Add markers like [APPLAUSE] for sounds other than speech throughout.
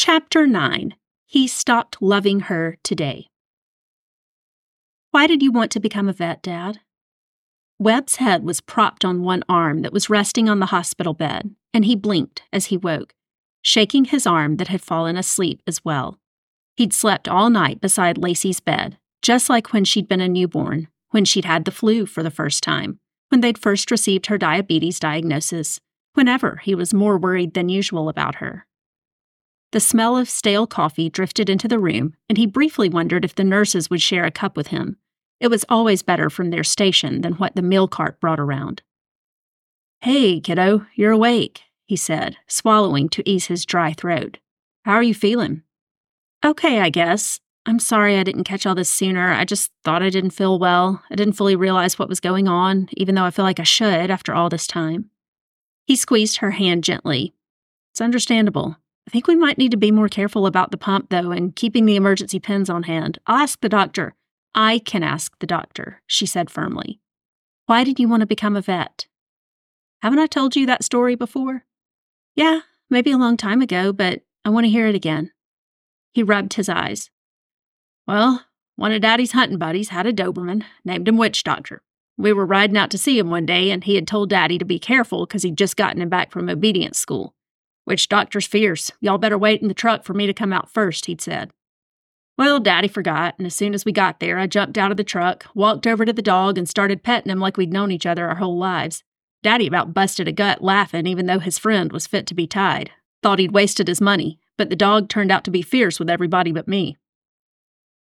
Chapter 9 He Stopped Loving Her Today. Why did you want to become a vet, Dad? Webb's head was propped on one arm that was resting on the hospital bed, and he blinked as he woke, shaking his arm that had fallen asleep as well. He'd slept all night beside Lacey's bed, just like when she'd been a newborn, when she'd had the flu for the first time, when they'd first received her diabetes diagnosis, whenever he was more worried than usual about her. The smell of stale coffee drifted into the room, and he briefly wondered if the nurses would share a cup with him. It was always better from their station than what the meal cart brought around. Hey, kiddo, you're awake, he said, swallowing to ease his dry throat. How are you feeling? Okay, I guess. I'm sorry I didn't catch all this sooner. I just thought I didn't feel well. I didn't fully realize what was going on, even though I feel like I should after all this time. He squeezed her hand gently. It's understandable. I think we might need to be more careful about the pump, though, and keeping the emergency pens on hand. I'll ask the doctor. I can ask the doctor, she said firmly. Why did you want to become a vet? Haven't I told you that story before? Yeah, maybe a long time ago, but I want to hear it again. He rubbed his eyes. Well, one of Daddy's hunting buddies had a Doberman, named him Witch Doctor. We were riding out to see him one day, and he had told Daddy to be careful because he'd just gotten him back from obedience school. Witch doctor's fierce. Y'all better wait in the truck for me to come out first, he'd said. Well, Daddy forgot, and as soon as we got there, I jumped out of the truck, walked over to the dog, and started petting him like we'd known each other our whole lives. Daddy about busted a gut laughing, even though his friend was fit to be tied. Thought he'd wasted his money, but the dog turned out to be fierce with everybody but me.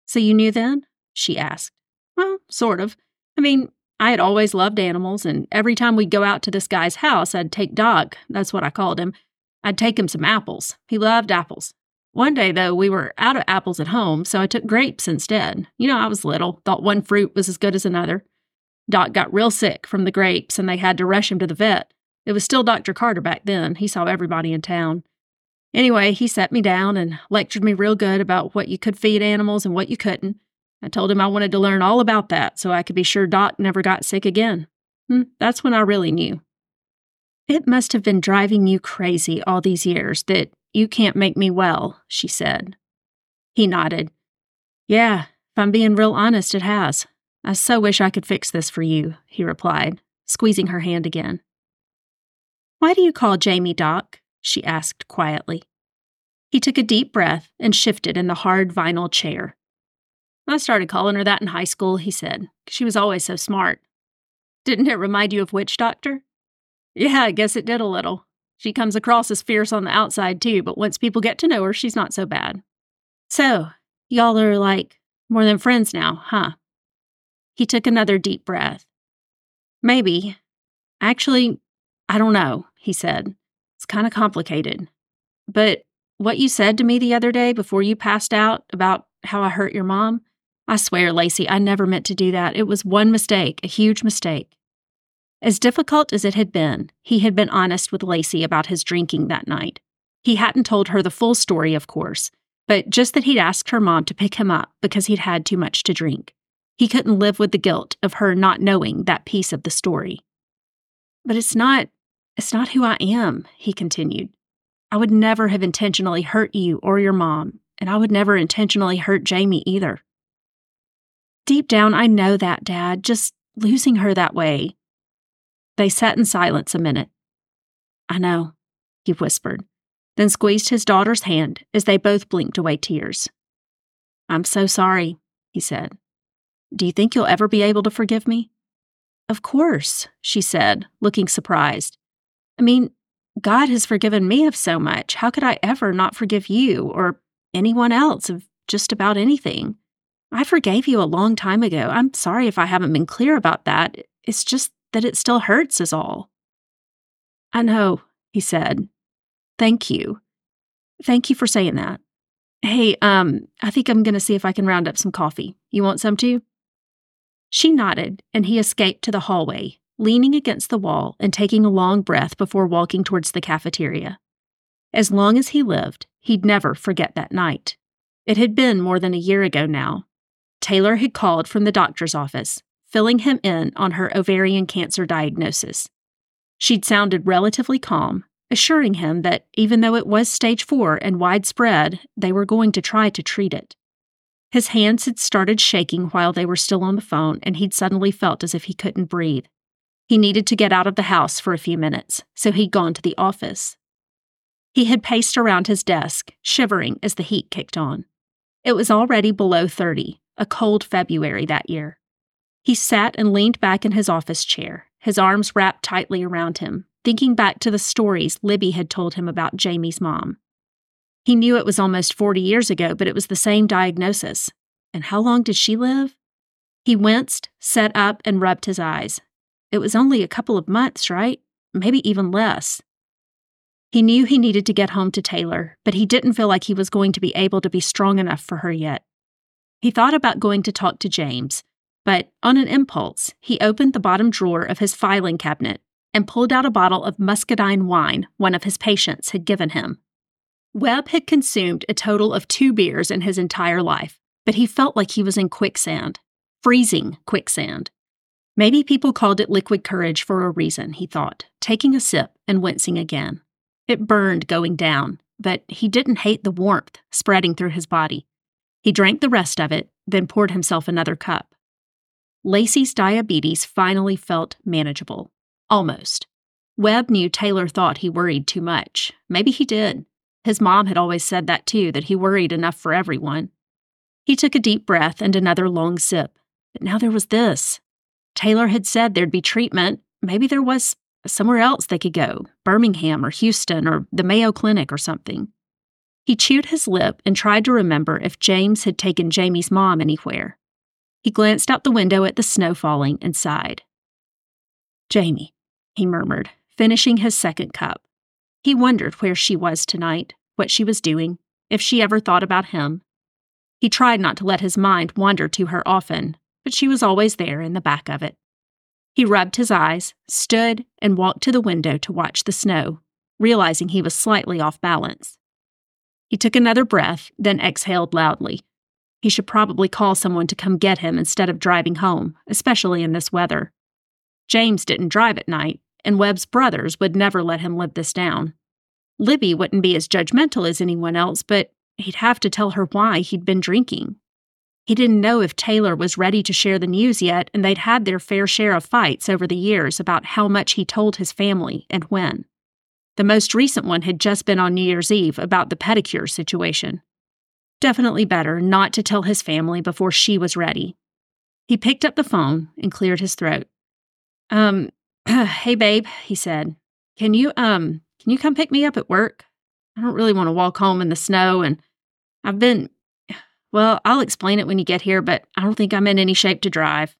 So you knew then? she asked. Well, sort of. I mean, I had always loved animals, and every time we'd go out to this guy's house, I'd take Doc, that's what I called him, I'd take him some apples. He loved apples. One day, though, we were out of apples at home, so I took grapes instead. You know, I was little, thought one fruit was as good as another. Doc got real sick from the grapes, and they had to rush him to the vet. It was still Dr. Carter back then. He saw everybody in town. Anyway, he set me down and lectured me real good about what you could feed animals and what you couldn't. I told him I wanted to learn all about that so I could be sure Doc never got sick again. Hmm, that's when I really knew. It must have been driving you crazy all these years that you can't make me well, she said. He nodded. Yeah, if I'm being real honest, it has. I so wish I could fix this for you, he replied, squeezing her hand again. Why do you call Jamie Doc? she asked quietly. He took a deep breath and shifted in the hard vinyl chair. I started calling her that in high school, he said. She was always so smart. Didn't it remind you of Witch Doctor? Yeah, I guess it did a little. She comes across as fierce on the outside, too, but once people get to know her, she's not so bad. So, y'all are like more than friends now, huh? He took another deep breath. Maybe. Actually, I don't know, he said. It's kind of complicated. But what you said to me the other day before you passed out about how I hurt your mom, I swear, Lacey, I never meant to do that. It was one mistake, a huge mistake. As difficult as it had been, he had been honest with Lacey about his drinking that night. He hadn't told her the full story, of course, but just that he'd asked her mom to pick him up because he'd had too much to drink. He couldn't live with the guilt of her not knowing that piece of the story. But it's not it's not who I am, he continued. I would never have intentionally hurt you or your mom, and I would never intentionally hurt Jamie either. Deep down, I know that, Dad. Just losing her that way, they sat in silence a minute. I know, he whispered, then squeezed his daughter's hand as they both blinked away tears. I'm so sorry, he said. Do you think you'll ever be able to forgive me? Of course, she said, looking surprised. I mean, God has forgiven me of so much. How could I ever not forgive you or anyone else of just about anything? I forgave you a long time ago. I'm sorry if I haven't been clear about that. It's just that it still hurts, is all. I know, he said. Thank you. Thank you for saying that. Hey, um, I think I'm going to see if I can round up some coffee. You want some too? She nodded, and he escaped to the hallway, leaning against the wall and taking a long breath before walking towards the cafeteria. As long as he lived, he'd never forget that night. It had been more than a year ago now. Taylor had called from the doctor's office, filling him in on her ovarian cancer diagnosis. She'd sounded relatively calm, assuring him that even though it was stage four and widespread, they were going to try to treat it. His hands had started shaking while they were still on the phone, and he'd suddenly felt as if he couldn't breathe. He needed to get out of the house for a few minutes, so he'd gone to the office. He had paced around his desk, shivering as the heat kicked on. It was already below 30, a cold February that year. He sat and leaned back in his office chair, his arms wrapped tightly around him, thinking back to the stories Libby had told him about Jamie's mom. He knew it was almost 40 years ago, but it was the same diagnosis. And how long did she live? He winced, sat up, and rubbed his eyes. It was only a couple of months, right? Maybe even less. He knew he needed to get home to Taylor, but he didn't feel like he was going to be able to be strong enough for her yet. He thought about going to talk to James, but on an impulse, he opened the bottom drawer of his filing cabinet and pulled out a bottle of muscadine wine one of his patients had given him. Webb had consumed a total of two beers in his entire life, but he felt like he was in quicksand, freezing quicksand. Maybe people called it liquid courage for a reason, he thought, taking a sip and wincing again. It burned going down, but he didn't hate the warmth spreading through his body. He drank the rest of it, then poured himself another cup. Lacey's diabetes finally felt manageable. Almost. Webb knew Taylor thought he worried too much. Maybe he did. His mom had always said that too, that he worried enough for everyone. He took a deep breath and another long sip. But now there was this. Taylor had said there'd be treatment. Maybe there was somewhere else they could go Birmingham or Houston or the Mayo Clinic or something. He chewed his lip and tried to remember if James had taken Jamie's mom anywhere. He glanced out the window at the snow falling and sighed. Jamie, he murmured, finishing his second cup. He wondered where she was tonight, what she was doing, if she ever thought about him. He tried not to let his mind wander to her often, but she was always there in the back of it. He rubbed his eyes, stood, and walked to the window to watch the snow, realizing he was slightly off balance. He took another breath, then exhaled loudly. He should probably call someone to come get him instead of driving home, especially in this weather. James didn't drive at night, and Webb's brothers would never let him live this down. Libby wouldn't be as judgmental as anyone else, but he'd have to tell her why he'd been drinking. He didn't know if Taylor was ready to share the news yet, and they'd had their fair share of fights over the years about how much he told his family and when. The most recent one had just been on New Year's Eve about the pedicure situation. Definitely better not to tell his family before she was ready. He picked up the phone and cleared his throat. Um, [CLEARS THROAT] hey babe, he said. Can you um can you come pick me up at work? I don't really want to walk home in the snow and I've been well, I'll explain it when you get here, but I don't think I'm in any shape to drive.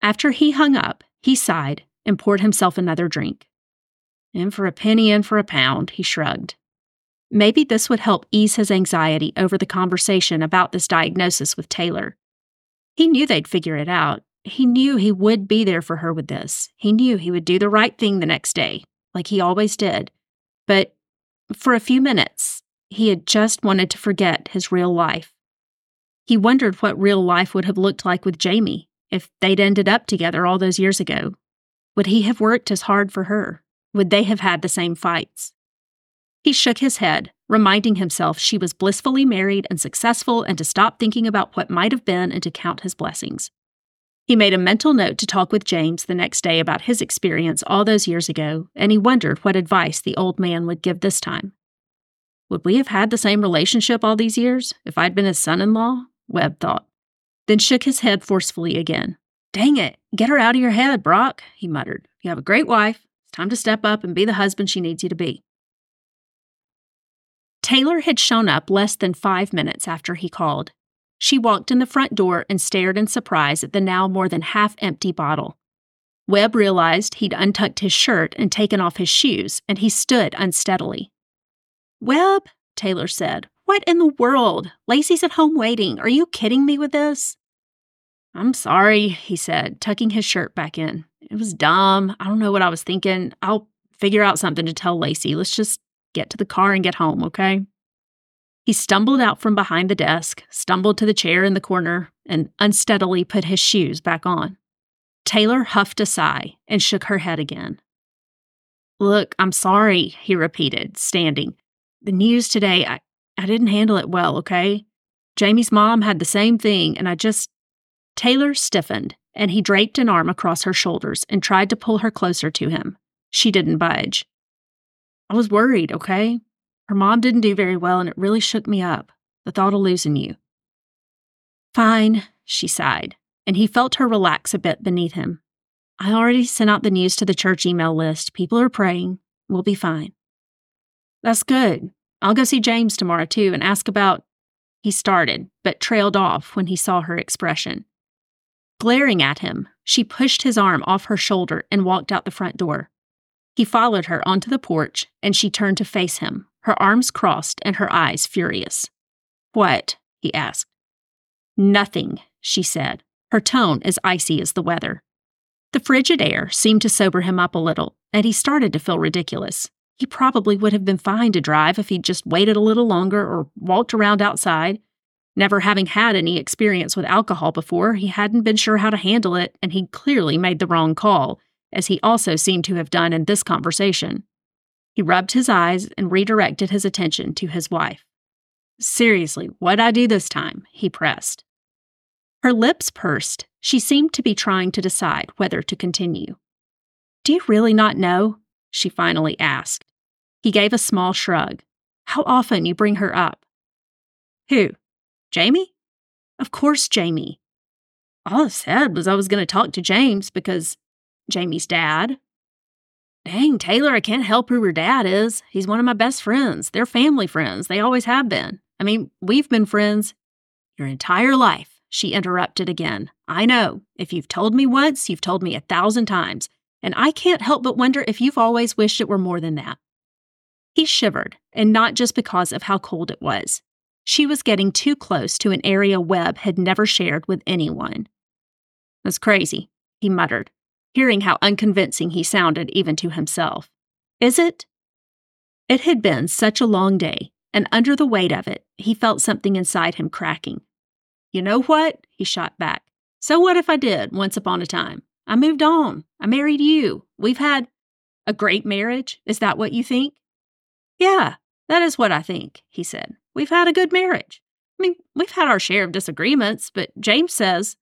After he hung up, he sighed and poured himself another drink. In for a penny, in for a pound, he shrugged. Maybe this would help ease his anxiety over the conversation about this diagnosis with Taylor. He knew they'd figure it out. He knew he would be there for her with this. He knew he would do the right thing the next day, like he always did. But for a few minutes, he had just wanted to forget his real life. He wondered what real life would have looked like with Jamie if they'd ended up together all those years ago. Would he have worked as hard for her? Would they have had the same fights? He shook his head, reminding himself she was blissfully married and successful and to stop thinking about what might have been and to count his blessings. He made a mental note to talk with James the next day about his experience all those years ago, and he wondered what advice the old man would give this time. Would we have had the same relationship all these years if I'd been his son in law? Webb thought, then shook his head forcefully again. Dang it, get her out of your head, Brock, he muttered. You have a great wife. It's time to step up and be the husband she needs you to be. Taylor had shown up less than five minutes after he called. She walked in the front door and stared in surprise at the now more than half empty bottle. Webb realized he'd untucked his shirt and taken off his shoes, and he stood unsteadily. Webb, Taylor said, what in the world? Lacey's at home waiting. Are you kidding me with this? I'm sorry, he said, tucking his shirt back in. It was dumb. I don't know what I was thinking. I'll figure out something to tell Lacey. Let's just get to the car and get home, okay? He stumbled out from behind the desk, stumbled to the chair in the corner, and unsteadily put his shoes back on. Taylor huffed a sigh and shook her head again. Look, I'm sorry, he repeated, standing. The news today, I, I didn't handle it well, okay? Jamie's mom had the same thing, and I just. Taylor stiffened, and he draped an arm across her shoulders and tried to pull her closer to him. She didn't budge. I was worried, okay? Her mom didn't do very well, and it really shook me up, the thought of losing you. Fine, she sighed, and he felt her relax a bit beneath him. I already sent out the news to the church email list. People are praying. We'll be fine. That's good. I'll go see James tomorrow, too, and ask about. He started, but trailed off when he saw her expression. Glaring at him, she pushed his arm off her shoulder and walked out the front door. He followed her onto the porch, and she turned to face him, her arms crossed and her eyes furious. What? he asked. Nothing, she said, her tone as icy as the weather. The frigid air seemed to sober him up a little, and he started to feel ridiculous. He probably would have been fine to drive if he'd just waited a little longer or walked around outside. Never having had any experience with alcohol before, he hadn't been sure how to handle it, and he'd clearly made the wrong call, as he also seemed to have done in this conversation. He rubbed his eyes and redirected his attention to his wife. Seriously, what'd I do this time? he pressed. Her lips pursed. She seemed to be trying to decide whether to continue. Do you really not know? she finally asked. He gave a small shrug. How often you bring her up? Who? Jamie? Of course, Jamie. All I said was I was going to talk to James because Jamie's dad. Dang, Taylor, I can't help who her dad is. He's one of my best friends. They're family friends. They always have been. I mean, we've been friends your entire life she interrupted again. I know. If you've told me once, you've told me a thousand times, and I can't help but wonder if you've always wished it were more than that. He shivered, and not just because of how cold it was. She was getting too close to an area Webb had never shared with anyone. That's crazy, he muttered, hearing how unconvincing he sounded even to himself. Is it? It had been such a long day, and under the weight of it, he felt something inside him cracking. You know what? He shot back. So what if I did once upon a time? I moved on. I married you. We've had a great marriage. Is that what you think? Yeah, that is what I think, he said. We've had a good marriage. I mean, we've had our share of disagreements, but James says.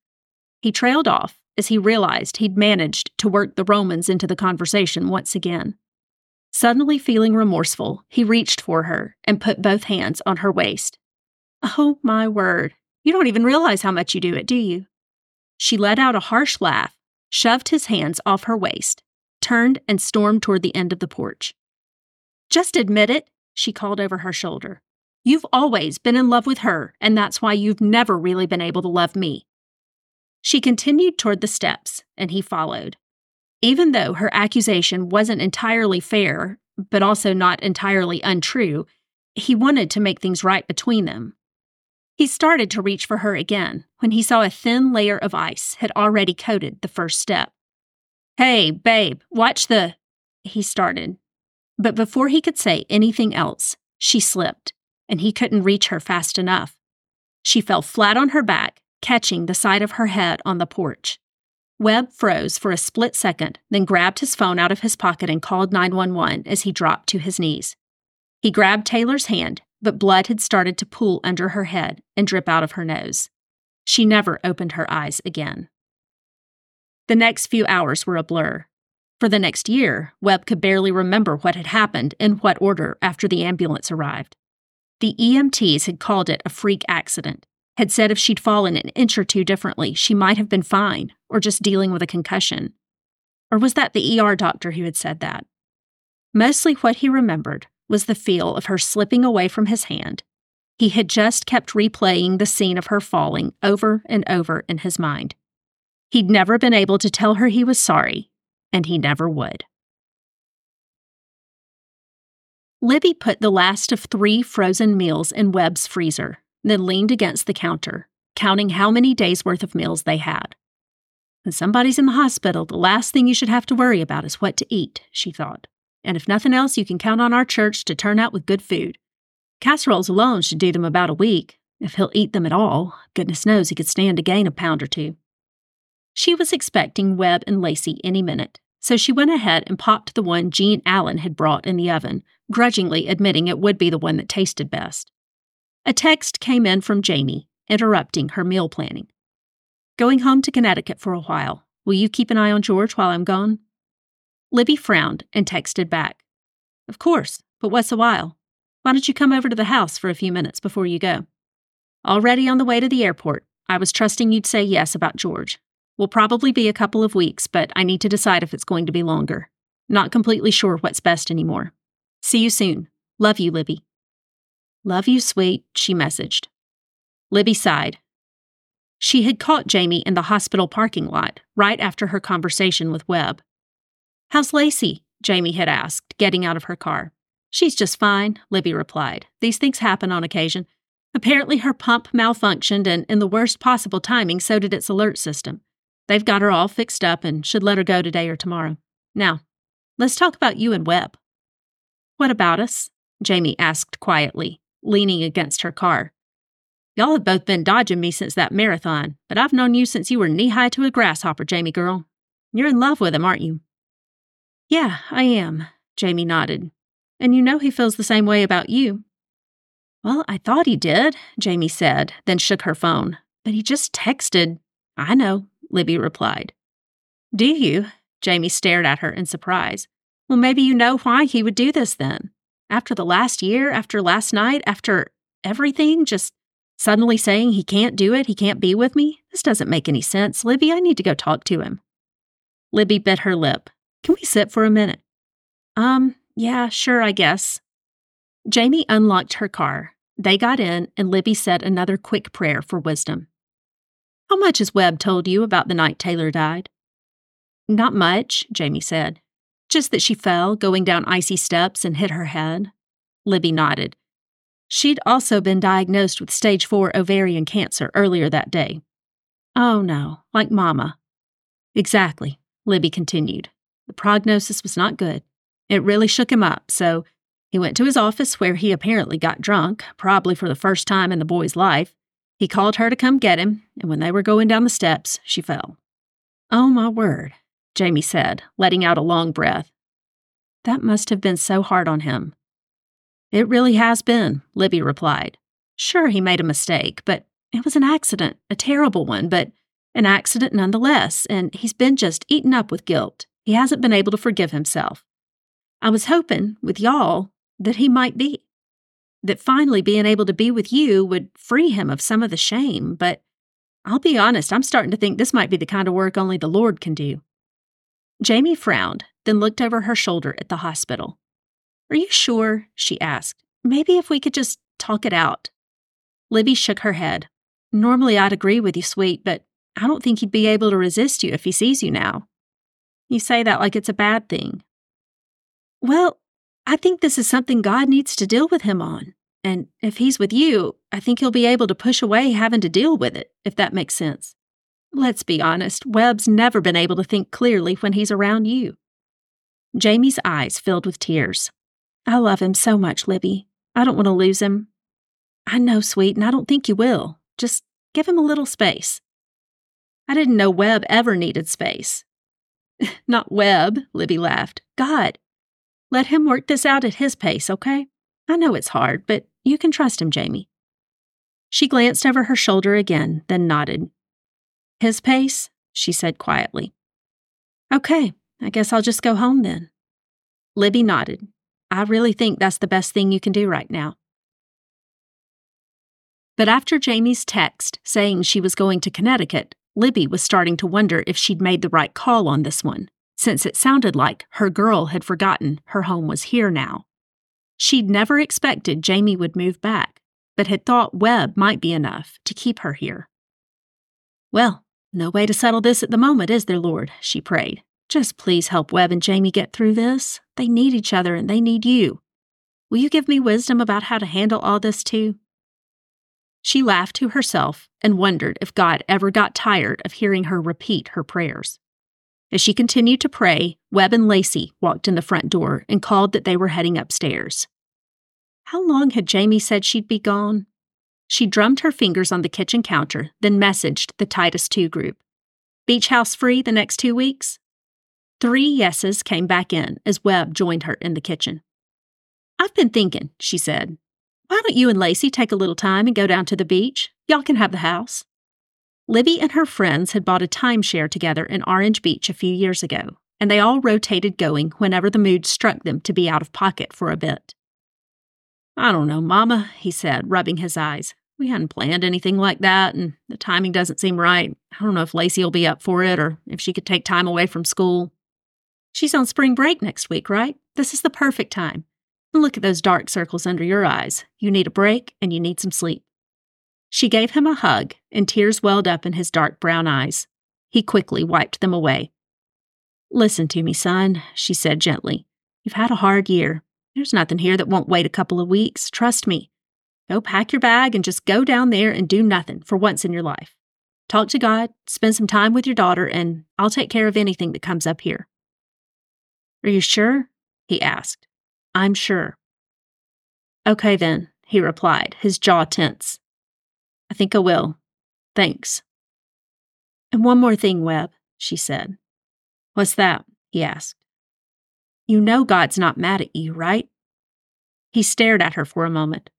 He trailed off as he realized he'd managed to work the Romans into the conversation once again. Suddenly feeling remorseful, he reached for her and put both hands on her waist. Oh, my word, you don't even realize how much you do it, do you? She let out a harsh laugh, shoved his hands off her waist, turned, and stormed toward the end of the porch. Just admit it, she called over her shoulder. You've always been in love with her, and that's why you've never really been able to love me. She continued toward the steps, and he followed. Even though her accusation wasn't entirely fair, but also not entirely untrue, he wanted to make things right between them. He started to reach for her again when he saw a thin layer of ice had already coated the first step. Hey, babe, watch the. He started. But before he could say anything else, she slipped, and he couldn't reach her fast enough. She fell flat on her back, catching the side of her head on the porch. Webb froze for a split second, then grabbed his phone out of his pocket and called 911 as he dropped to his knees. He grabbed Taylor's hand but blood had started to pool under her head and drip out of her nose. She never opened her eyes again. The next few hours were a blur. For the next year, Webb could barely remember what had happened in what order after the ambulance arrived. The EMTs had called it a freak accident, had said if she'd fallen an inch or two differently, she might have been fine or just dealing with a concussion. Or was that the ER doctor who had said that? Mostly what he remembered was the feel of her slipping away from his hand. He had just kept replaying the scene of her falling over and over in his mind. He'd never been able to tell her he was sorry, and he never would. Libby put the last of three frozen meals in Webb's freezer, then leaned against the counter, counting how many days' worth of meals they had. When somebody's in the hospital, the last thing you should have to worry about is what to eat, she thought and if nothing else, you can count on our church to turn out with good food. Casseroles alone should do them about a week. If he'll eat them at all, goodness knows he could stand to gain a pound or two. She was expecting Webb and Lacey any minute, so she went ahead and popped the one Jean Allen had brought in the oven, grudgingly admitting it would be the one that tasted best. A text came in from Jamie, interrupting her meal planning. Going home to Connecticut for a while. Will you keep an eye on George while I'm gone? Libby frowned and texted back. Of course, but what's a while? Why don't you come over to the house for a few minutes before you go? Already on the way to the airport. I was trusting you'd say yes about George. Will probably be a couple of weeks, but I need to decide if it's going to be longer. Not completely sure what's best anymore. See you soon. Love you, Libby. Love you, sweet, she messaged. Libby sighed. She had caught Jamie in the hospital parking lot right after her conversation with Webb. How's Lacey? Jamie had asked, getting out of her car. She's just fine, Libby replied. These things happen on occasion. Apparently, her pump malfunctioned, and in the worst possible timing, so did its alert system. They've got her all fixed up and should let her go today or tomorrow. Now, let's talk about you and Webb. What about us? Jamie asked quietly, leaning against her car. Y'all have both been dodging me since that marathon, but I've known you since you were knee high to a grasshopper, Jamie girl. You're in love with him, aren't you? Yeah, I am, Jamie nodded. And you know he feels the same way about you. Well, I thought he did, Jamie said, then shook her phone. But he just texted. I know, Libby replied. Do you? Jamie stared at her in surprise. Well, maybe you know why he would do this then. After the last year, after last night, after everything, just suddenly saying he can't do it, he can't be with me? This doesn't make any sense. Libby, I need to go talk to him. Libby bit her lip. Can we sit for a minute? Um, yeah, sure, I guess. Jamie unlocked her car. They got in, and Libby said another quick prayer for wisdom. How much has Webb told you about the night Taylor died? Not much, Jamie said. Just that she fell, going down icy steps, and hit her head. Libby nodded. She'd also been diagnosed with stage 4 ovarian cancer earlier that day. Oh no, like Mama. Exactly, Libby continued. The prognosis was not good. It really shook him up, so he went to his office where he apparently got drunk, probably for the first time in the boy's life. He called her to come get him, and when they were going down the steps, she fell. Oh, my word, Jamie said, letting out a long breath. That must have been so hard on him. It really has been, Libby replied. Sure, he made a mistake, but it was an accident, a terrible one, but an accident nonetheless, and he's been just eaten up with guilt. He hasn't been able to forgive himself. I was hoping, with y'all, that he might be. That finally being able to be with you would free him of some of the shame, but I'll be honest, I'm starting to think this might be the kind of work only the Lord can do. Jamie frowned, then looked over her shoulder at the hospital. Are you sure? she asked. Maybe if we could just talk it out. Libby shook her head. Normally I'd agree with you, sweet, but I don't think he'd be able to resist you if he sees you now. You say that like it's a bad thing. Well, I think this is something God needs to deal with him on. And if he's with you, I think he'll be able to push away having to deal with it, if that makes sense. Let's be honest, Webb's never been able to think clearly when he's around you. Jamie's eyes filled with tears. I love him so much, Libby. I don't want to lose him. I know, sweet, and I don't think you will. Just give him a little space. I didn't know Webb ever needed space. [LAUGHS] Not Webb, Libby laughed. God. Let him work this out at his pace, okay? I know it's hard, but you can trust him, Jamie. She glanced over her shoulder again, then nodded. His pace? she said quietly. Okay, I guess I'll just go home then. Libby nodded. I really think that's the best thing you can do right now. But after Jamie's text saying she was going to Connecticut, Libby was starting to wonder if she'd made the right call on this one, since it sounded like her girl had forgotten her home was here now. She'd never expected Jamie would move back, but had thought Webb might be enough to keep her here. Well, no way to settle this at the moment, is there, Lord? she prayed. Just please help Webb and Jamie get through this. They need each other and they need you. Will you give me wisdom about how to handle all this too? She laughed to herself and wondered if God ever got tired of hearing her repeat her prayers. As she continued to pray, Webb and Lacey walked in the front door and called that they were heading upstairs. How long had Jamie said she'd be gone? She drummed her fingers on the kitchen counter, then messaged the Titus 2 group. Beach house free the next two weeks? Three yeses came back in as Webb joined her in the kitchen. I've been thinking, she said. Why don't you and Lacey take a little time and go down to the beach? Y'all can have the house. Libby and her friends had bought a timeshare together in Orange Beach a few years ago, and they all rotated going whenever the mood struck them to be out of pocket for a bit. I don't know, Mama, he said, rubbing his eyes. We hadn't planned anything like that, and the timing doesn't seem right. I don't know if Lacey will be up for it or if she could take time away from school. She's on spring break next week, right? This is the perfect time. Look at those dark circles under your eyes. You need a break and you need some sleep. She gave him a hug, and tears welled up in his dark brown eyes. He quickly wiped them away. Listen to me, son, she said gently. You've had a hard year. There's nothing here that won't wait a couple of weeks. Trust me. Go pack your bag and just go down there and do nothing for once in your life. Talk to God, spend some time with your daughter, and I'll take care of anything that comes up here. Are you sure? he asked. I'm sure. Okay, then, he replied, his jaw tense. I think I will. Thanks. And one more thing, Webb, she said. What's that? he asked. You know God's not mad at you, right? He stared at her for a moment.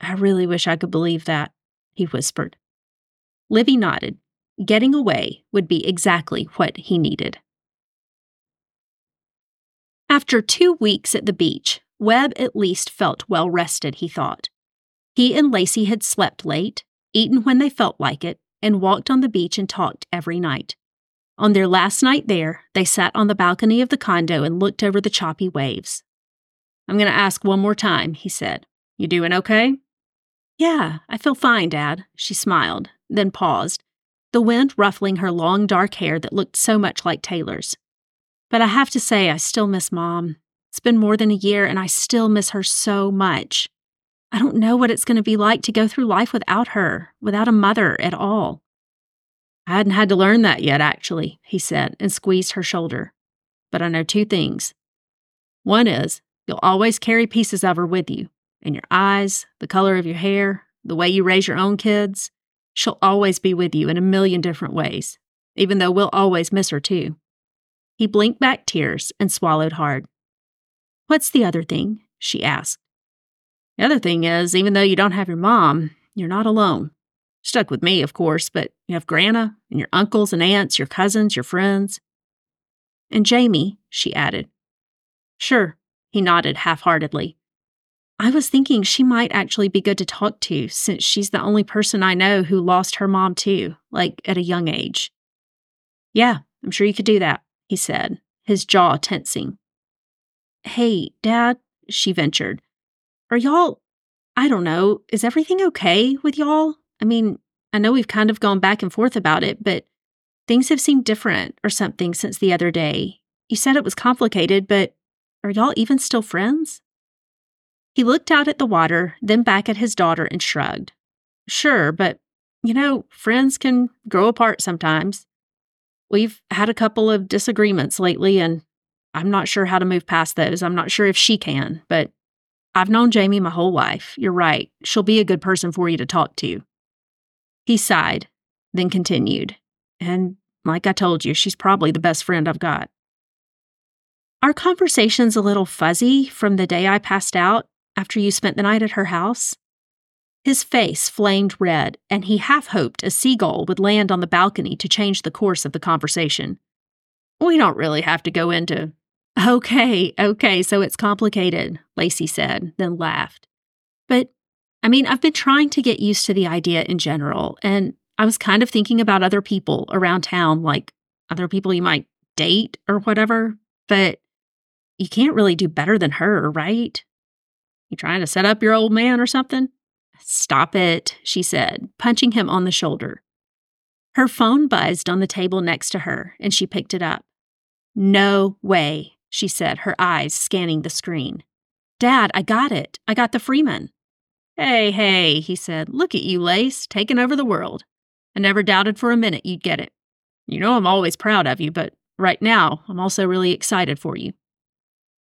I really wish I could believe that, he whispered. Libby nodded. Getting away would be exactly what he needed. After two weeks at the beach, Webb at least felt well rested, he thought. He and Lacey had slept late, eaten when they felt like it, and walked on the beach and talked every night. On their last night there, they sat on the balcony of the condo and looked over the choppy waves. I'm going to ask one more time, he said. You doing okay? Yeah, I feel fine, Dad, she smiled, then paused, the wind ruffling her long dark hair that looked so much like Taylor's. But I have to say, I still miss Mom. It's been more than a year, and I still miss her so much. I don't know what it's going to be like to go through life without her, without a mother at all. I hadn't had to learn that yet, actually, he said, and squeezed her shoulder. But I know two things. One is, you'll always carry pieces of her with you in your eyes, the color of your hair, the way you raise your own kids. She'll always be with you in a million different ways, even though we'll always miss her too. He blinked back tears and swallowed hard. What's the other thing? she asked. The other thing is, even though you don't have your mom, you're not alone. Stuck with me, of course, but you have Grandma and your uncles and aunts, your cousins, your friends. And Jamie, she added. Sure, he nodded half heartedly. I was thinking she might actually be good to talk to since she's the only person I know who lost her mom too, like at a young age. Yeah, I'm sure you could do that, he said, his jaw tensing. Hey, Dad, she ventured. Are y'all, I don't know, is everything okay with y'all? I mean, I know we've kind of gone back and forth about it, but things have seemed different or something since the other day. You said it was complicated, but are y'all even still friends? He looked out at the water, then back at his daughter and shrugged. Sure, but you know, friends can grow apart sometimes. We've had a couple of disagreements lately, and I'm not sure how to move past those. I'm not sure if she can, but I've known Jamie my whole life. You're right. She'll be a good person for you to talk to. He sighed, then continued. And like I told you, she's probably the best friend I've got. Our conversation's a little fuzzy from the day I passed out after you spent the night at her house. His face flamed red, and he half hoped a seagull would land on the balcony to change the course of the conversation. We don't really have to go into. Okay, okay, so it's complicated, Lacey said, then laughed. But I mean, I've been trying to get used to the idea in general, and I was kind of thinking about other people around town, like other people you might date or whatever, but you can't really do better than her, right? You trying to set up your old man or something? Stop it, she said, punching him on the shoulder. Her phone buzzed on the table next to her, and she picked it up. No way, she said, her eyes scanning the screen. Dad, I got it. I got the Freeman. Hey, hey, he said. Look at you, Lace, taking over the world. I never doubted for a minute you'd get it. You know I'm always proud of you, but right now I'm also really excited for you.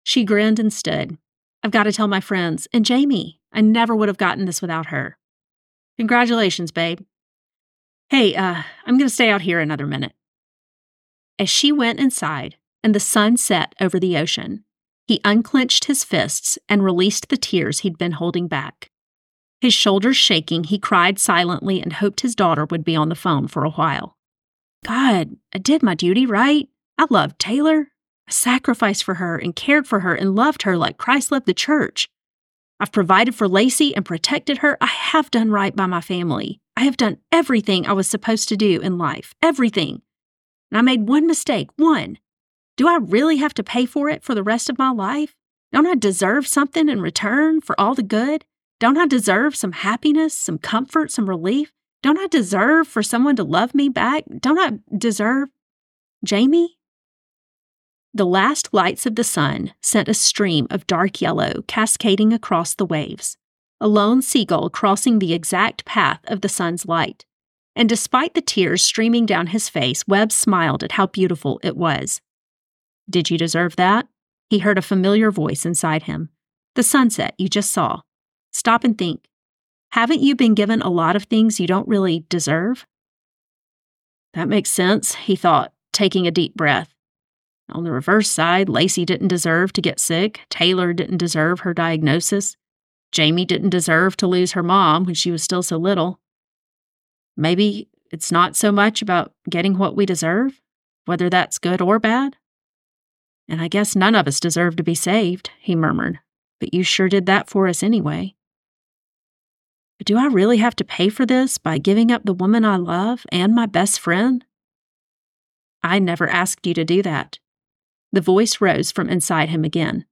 She grinned and stood. I've got to tell my friends, and Jamie. I never would have gotten this without her. Congratulations, babe. Hey, uh, I'm going to stay out here another minute. As she went inside, and the sun set over the ocean. He unclenched his fists and released the tears he'd been holding back. His shoulders shaking, he cried silently and hoped his daughter would be on the phone for a while. God, I did my duty, right? I loved Taylor. I sacrificed for her and cared for her and loved her like Christ loved the church. I've provided for Lacey and protected her. I have done right by my family. I have done everything I was supposed to do in life. Everything. And I made one mistake, one. Do I really have to pay for it for the rest of my life? Don't I deserve something in return for all the good? Don't I deserve some happiness, some comfort, some relief? Don't I deserve for someone to love me back? Don't I deserve Jamie? The last lights of the sun sent a stream of dark yellow cascading across the waves, a lone seagull crossing the exact path of the sun's light. And despite the tears streaming down his face, Webb smiled at how beautiful it was. Did you deserve that? He heard a familiar voice inside him. The sunset you just saw. Stop and think. Haven't you been given a lot of things you don't really deserve? That makes sense, he thought, taking a deep breath. On the reverse side, Lacey didn't deserve to get sick. Taylor didn't deserve her diagnosis. Jamie didn't deserve to lose her mom when she was still so little. Maybe it's not so much about getting what we deserve, whether that's good or bad. And I guess none of us deserve to be saved, he murmured, but you sure did that for us anyway. But do I really have to pay for this by giving up the woman I love and my best friend? I never asked you to do that. The voice rose from inside him again.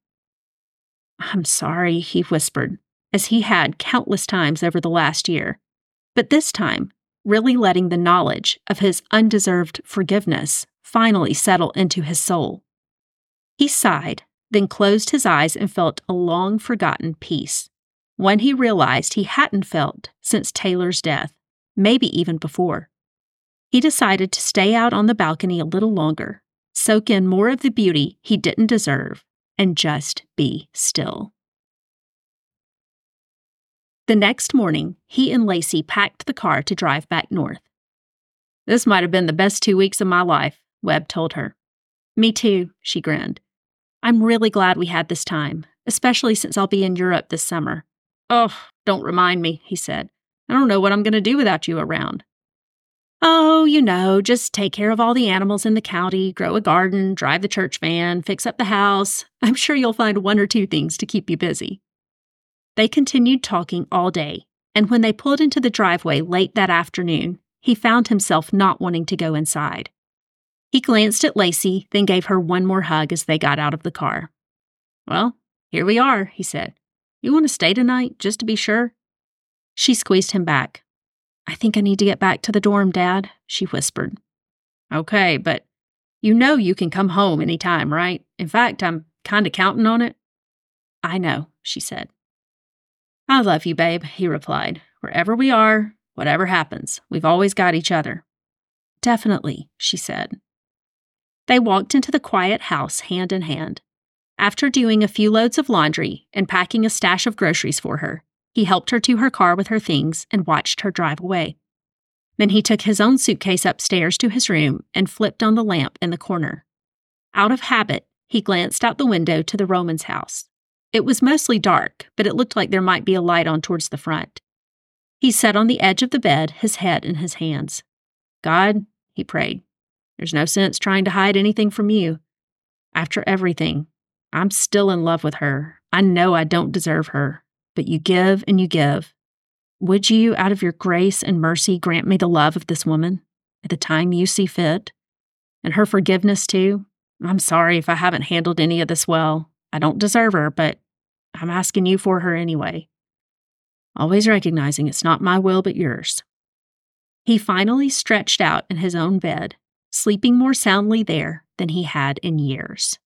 I'm sorry, he whispered, as he had countless times over the last year. But this time, really letting the knowledge of his undeserved forgiveness finally settle into his soul. He sighed, then closed his eyes and felt a long forgotten peace, one he realized he hadn't felt since Taylor's death, maybe even before. He decided to stay out on the balcony a little longer, soak in more of the beauty he didn't deserve, and just be still. The next morning, he and Lacey packed the car to drive back north. This might have been the best two weeks of my life, Webb told her. Me too, she grinned. I'm really glad we had this time, especially since I'll be in Europe this summer. Oh, don't remind me, he said. I don't know what I'm going to do without you around. Oh, you know, just take care of all the animals in the county, grow a garden, drive the church van, fix up the house. I'm sure you'll find one or two things to keep you busy. They continued talking all day, and when they pulled into the driveway late that afternoon, he found himself not wanting to go inside. He glanced at Lacey, then gave her one more hug as they got out of the car. Well, here we are, he said. You want to stay tonight, just to be sure? She squeezed him back. I think I need to get back to the dorm, Dad, she whispered. Okay, but you know you can come home any time, right? In fact, I'm kind of counting on it. I know, she said. I love you, babe, he replied. Wherever we are, whatever happens, we've always got each other. Definitely, she said. They walked into the quiet house hand in hand. After doing a few loads of laundry and packing a stash of groceries for her, he helped her to her car with her things and watched her drive away. Then he took his own suitcase upstairs to his room and flipped on the lamp in the corner. Out of habit, he glanced out the window to the Romans' house. It was mostly dark, but it looked like there might be a light on towards the front. He sat on the edge of the bed, his head in his hands. God, he prayed, there's no sense trying to hide anything from you. After everything, I'm still in love with her. I know I don't deserve her, but you give and you give. Would you, out of your grace and mercy, grant me the love of this woman at the time you see fit? And her forgiveness, too? I'm sorry if I haven't handled any of this well. I don't deserve her, but I'm asking you for her anyway. Always recognizing it's not my will but yours. He finally stretched out in his own bed, sleeping more soundly there than he had in years.